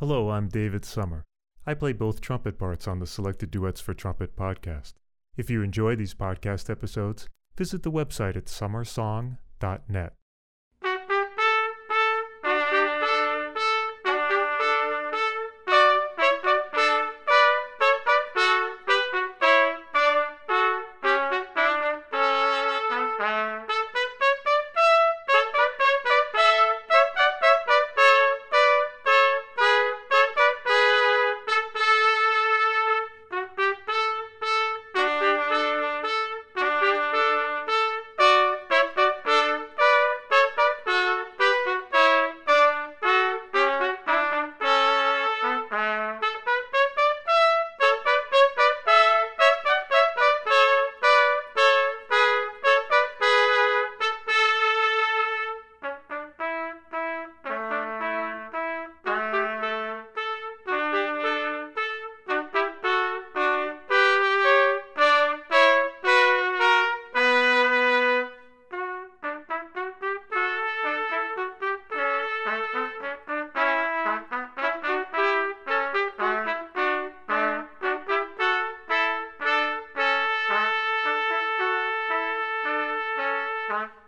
Hello, I'm David Summer. I play both trumpet parts on the Selected Duets for Trumpet podcast. If you enjoy these podcast episodes, visit the website at summersong.net. Thank you. Bye.